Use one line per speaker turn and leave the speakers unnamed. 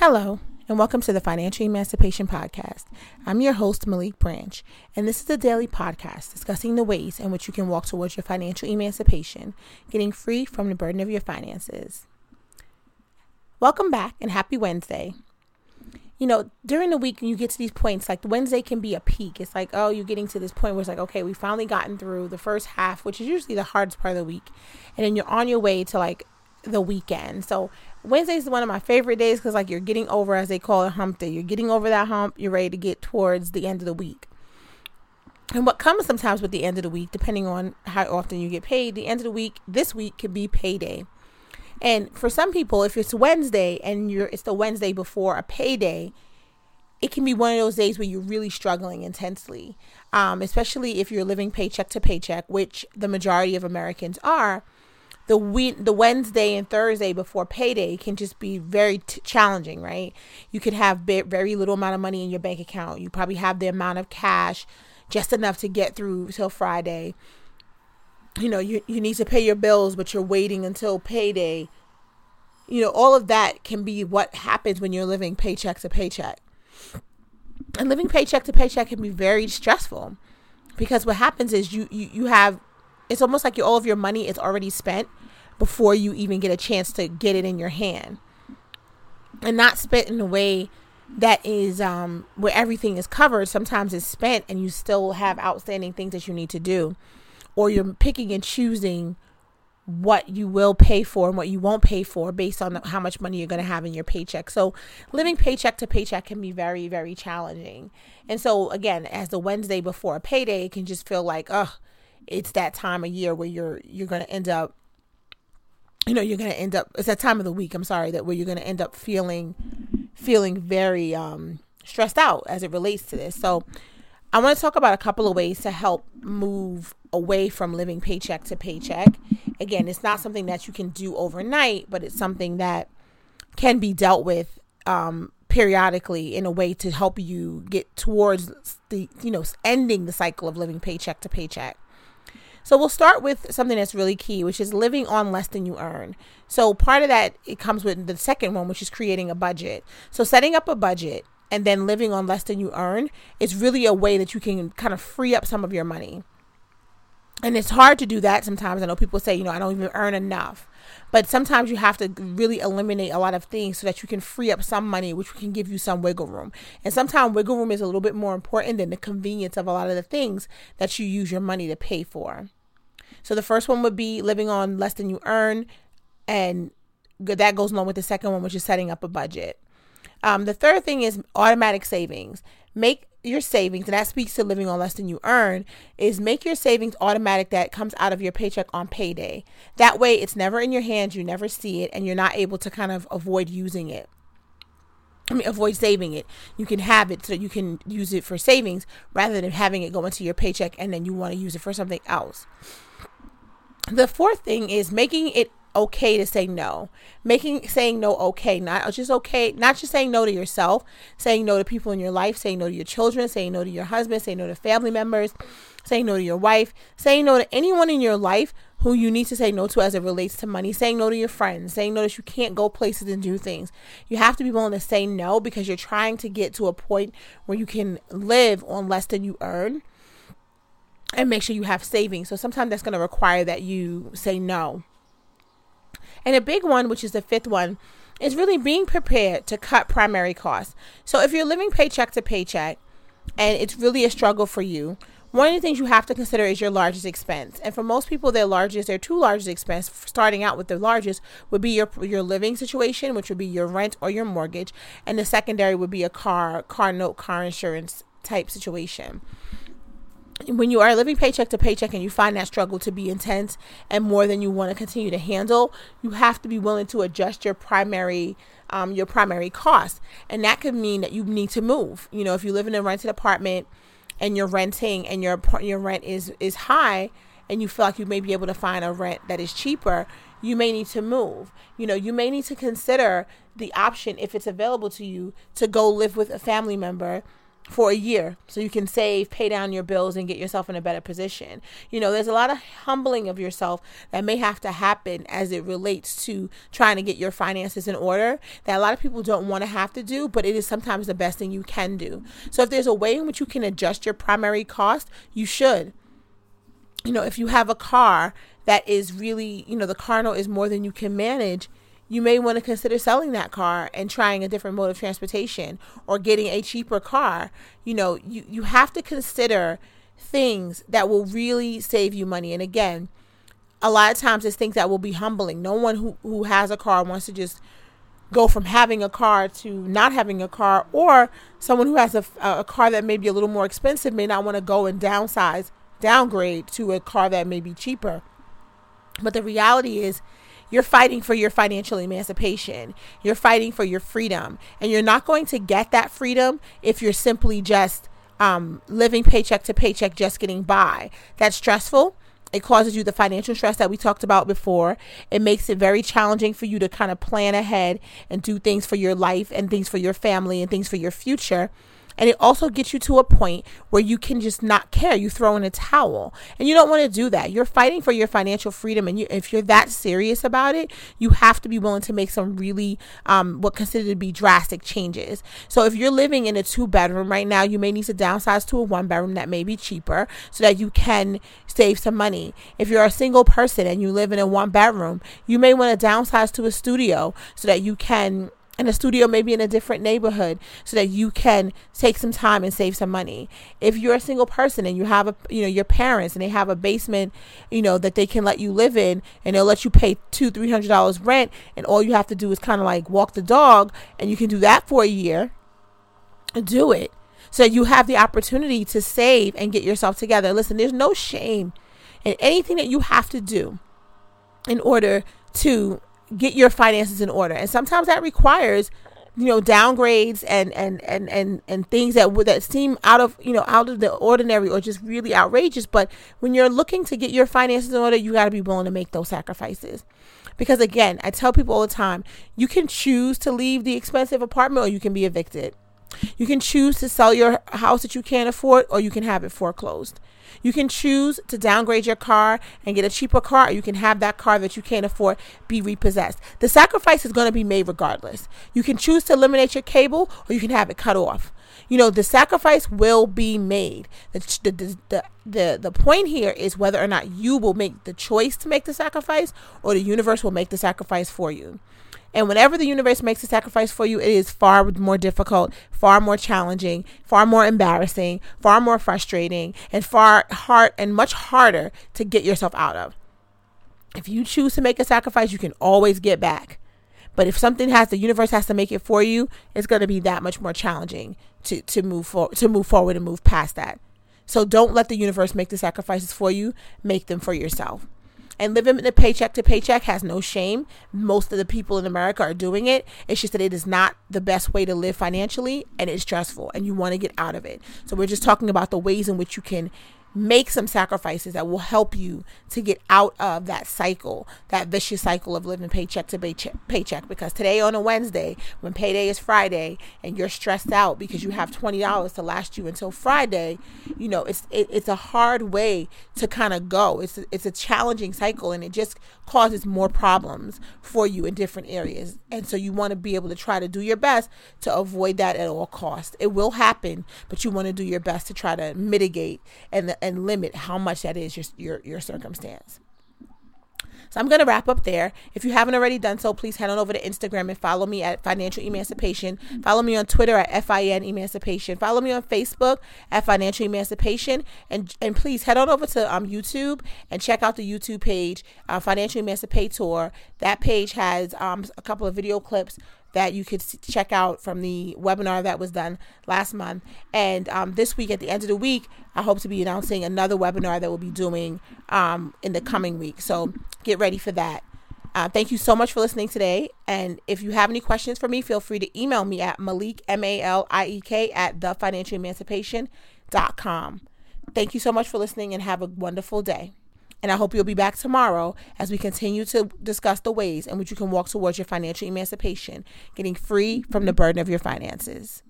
Hello, and welcome to the Financial Emancipation Podcast. I'm your host, Maliek Branch, and this is a daily podcast discussing the ways in which you can walk towards your financial emancipation, getting free from the burden of your finances. Welcome back and happy Wednesday. You know, during the week, you get to these points, like Wednesday can be a peak. It's like, oh, you're getting to this point where it's like, okay, we've finally gotten through the first half, which is usually the hardest part of the week. And then you're on your way to like the weekend. So Wednesday is one of my favorite days because like you're getting over, as they call it, hump day. You're getting over that hump. You're ready to get towards the end of the week. And what comes sometimes with the end of the week, depending on how often you get paid, the end of the week, this week could be payday. And for some people, if it's Wednesday and you're it's the Wednesday before a payday, it can be one of those days where you're really struggling intensely, um, especially if you're living paycheck to paycheck, which the majority of Americans are the week the Wednesday and Thursday before payday can just be very t- challenging, right? You could have very little amount of money in your bank account. You probably have the amount of cash just enough to get through till Friday. You know, you you need to pay your bills, but you're waiting until payday. You know, all of that can be what happens when you're living paycheck to paycheck. And living paycheck to paycheck can be very stressful because what happens is you you, you have it's almost like all of your money is already spent before you even get a chance to get it in your hand and not spent in a way that is um, where everything is covered sometimes it's spent and you still have outstanding things that you need to do or you're picking and choosing what you will pay for and what you won't pay for based on how much money you're going to have in your paycheck. So, living paycheck to paycheck can be very, very challenging. And so, again, as the Wednesday before a payday, it can just feel like, oh, it's that time of year where you're you're going to end up you know you're going to end up it's that time of the week i'm sorry that where you're going to end up feeling feeling very um stressed out as it relates to this. So i want to talk about a couple of ways to help move away from living paycheck to paycheck. Again it's not something that you can do overnight but it's something that can be dealt with um periodically in a way to help you get towards the you know ending the cycle of living paycheck to paycheck so we'll start with something that's really key, which is living on less than you earn. So part of that it comes with the second one, which is creating a budget. So setting up a budget and then living on less than you earn is really a way that you can kind of free up some of your money. And it's hard to do that sometimes. I know people say, you know, I don't even earn enough. But sometimes you have to really eliminate a lot of things so that you can free up some money, which can give you some wiggle room. And sometimes wiggle room is a little bit more important than the convenience of a lot of the things that you use your money to pay for. So the first one would be living on less than you earn, and that goes along with the second one, which is setting up a budget. Um, the third thing is automatic savings. Make your savings, and that speaks to living on less than you earn, is make your savings automatic that comes out of your paycheck on payday. That way, it's never in your hands, you never see it, and you're not able to kind of avoid using it. I mean, avoid saving it. You can have it so you can use it for savings rather than having it go into your paycheck and then you want to use it for something else. The fourth thing is making it okay to say no. Making saying no okay, not just okay, not just saying no to yourself, saying no to people in your life, saying no to your children, saying no to your husband, saying no to family members, saying no to your wife, saying no to anyone in your life who you need to say no to as it relates to money, saying no to your friends, saying no that you can't go places and do things. You have to be willing to say no because you're trying to get to a point where you can live on less than you earn and make sure you have savings. So sometimes that's going to require that you say no. And a big one, which is the fifth one, is really being prepared to cut primary costs. So if you're living paycheck to paycheck and it's really a struggle for you, one of the things you have to consider is your largest expense. And for most people, their largest, their two largest expense, starting out with the largest, would be your your living situation, which would be your rent or your mortgage, and the secondary would be a car, car note, car insurance type situation when you are living paycheck to paycheck and you find that struggle to be intense and more than you want to continue to handle, you have to be willing to adjust your primary um, your primary cost, and that could mean that you need to move. You know, if you live in a rented apartment and you're renting and your your rent is is high, and you feel like you may be able to find a rent that is cheaper, you may need to move. You know, you may need to consider the option if it's available to you to go live with a family member for a year so you can save, pay down your bills, and get yourself in a better position. You know, there's a lot of humbling of yourself that may have to happen as it relates to trying to get your finances in order that a lot of people don't want to have to do, but it is sometimes the best thing you can do. So if there's a way in which you can adjust your primary cost, you should. You know, if you have a car that is really, you know, the car note is more than you can manage you may want to consider selling that car and trying a different mode of transportation or getting a cheaper car. You know, you, you have to consider things that will really save you money. And again, a lot of times it's things that will be humbling. No one who, who has a car wants to just go from having a car to not having a car, or someone who has a, a car that may be a little more expensive may not want to go and downsize, downgrade to a car that may be cheaper. But the reality is, you're fighting for your financial emancipation. You're fighting for your freedom. And you're not going to get that freedom if you're simply just um, living paycheck to paycheck, just getting by. That's stressful. It causes you the financial stress that we talked about before. It makes it very challenging for you to kind of plan ahead and do things for your life and things for your family and things for your future and it also gets you to a point where you can just not care. You throw in a towel. And you don't want to do that. You're fighting for your financial freedom. And you, if you're that serious about it, you have to be willing to make some really, um, what considered to be drastic changes. So if you're living in a two bedroom right now, you may need to downsize to a one bedroom that may be cheaper so that you can save some money. If you're a single person and you live in a one bedroom, you may want to downsize to a studio so that you can and a studio maybe in a different neighborhood so that you can take some time and save some money. If you're a single person and you have a you know your parents and they have a basement, you know, that they can let you live in and they'll let you pay two, three hundred dollars rent and all you have to do is kind of like walk the dog and you can do that for a year. Do it. So you have the opportunity to save and get yourself together. Listen, there's no shame in anything that you have to do in order to get your finances in order. And sometimes that requires you know downgrades and and and and and things that would that seem out of you know out of the ordinary or just really outrageous. But when you're looking to get your finances in order you got to be willing to make those sacrifices. Because again i tell people all the time you can choose to leave the expensive apartment or you can be evicted you can choose to sell your house that you can't afford or you can have it foreclosed you can choose to downgrade your car and get a cheaper car, or you can have that car that you can't afford be repossessed. The sacrifice is going to be made regardless. You can choose to eliminate your cable, or you can have it cut off. You know, the sacrifice will be made. The, the, the, the, the point here is whether or not you will make the choice to make the sacrifice or the universe will make the sacrifice for you. And whenever the universe makes a sacrifice for you, it is far more difficult, far more challenging, far more embarrassing, far more frustrating, and far hard and much harder to get yourself out of. If you choose to make a sacrifice, you can always get back. But if something has the universe has to make it for you, it's going to be that much more challenging to to move for to move forward and move past that. So don't let the universe make the sacrifices for you, make them for yourself and living in a paycheck to paycheck has no shame. Most of the people in America are doing it. It's just that it is not the best way to live financially and it's stressful and you want to get out of it. So we're just talking about the ways in which you can make some sacrifices that will help you to get out of that cycle, that vicious cycle of living paycheck to paycheck. Because today on a Wednesday, when payday is Friday, and you're stressed out because you have twenty dollars to last you until Friday, you know it's it, it's a hard way to kind of go. It's a, it's a challenging cycle, and it just causes more problems for you in different areas. And so you want to be able to try to do your best to avoid that at all costs. It will happen, but you want to do your best to try to mitigate and and limit how much that is your your, your circumstance. So I'm going to wrap up there. If you haven't already done so, please head on over to Instagram and follow me at Financial Emancipation. Follow me on Twitter at FIN Emancipation. Follow me on Facebook at Financial Emancipation. And and please head on over to um, YouTube and check out the YouTube page, uh, Financial Emancipator. That page has um, a couple of video clips that you could check out from the webinar that was done last month. And um, this week, at the end of the week, I hope to be announcing another webinar that we'll be doing um, in the coming week. So get ready for that. Uh, thank you so much for listening today. And if you have any questions for me, feel free to email me at Maliek, M A L I E K, at thefinancialemancipation.com. Thank you so much for listening and have a wonderful day. And I hope you'll be back tomorrow as we continue to discuss the ways in which you can walk towards your financial emancipation, getting free from the burden of your finances.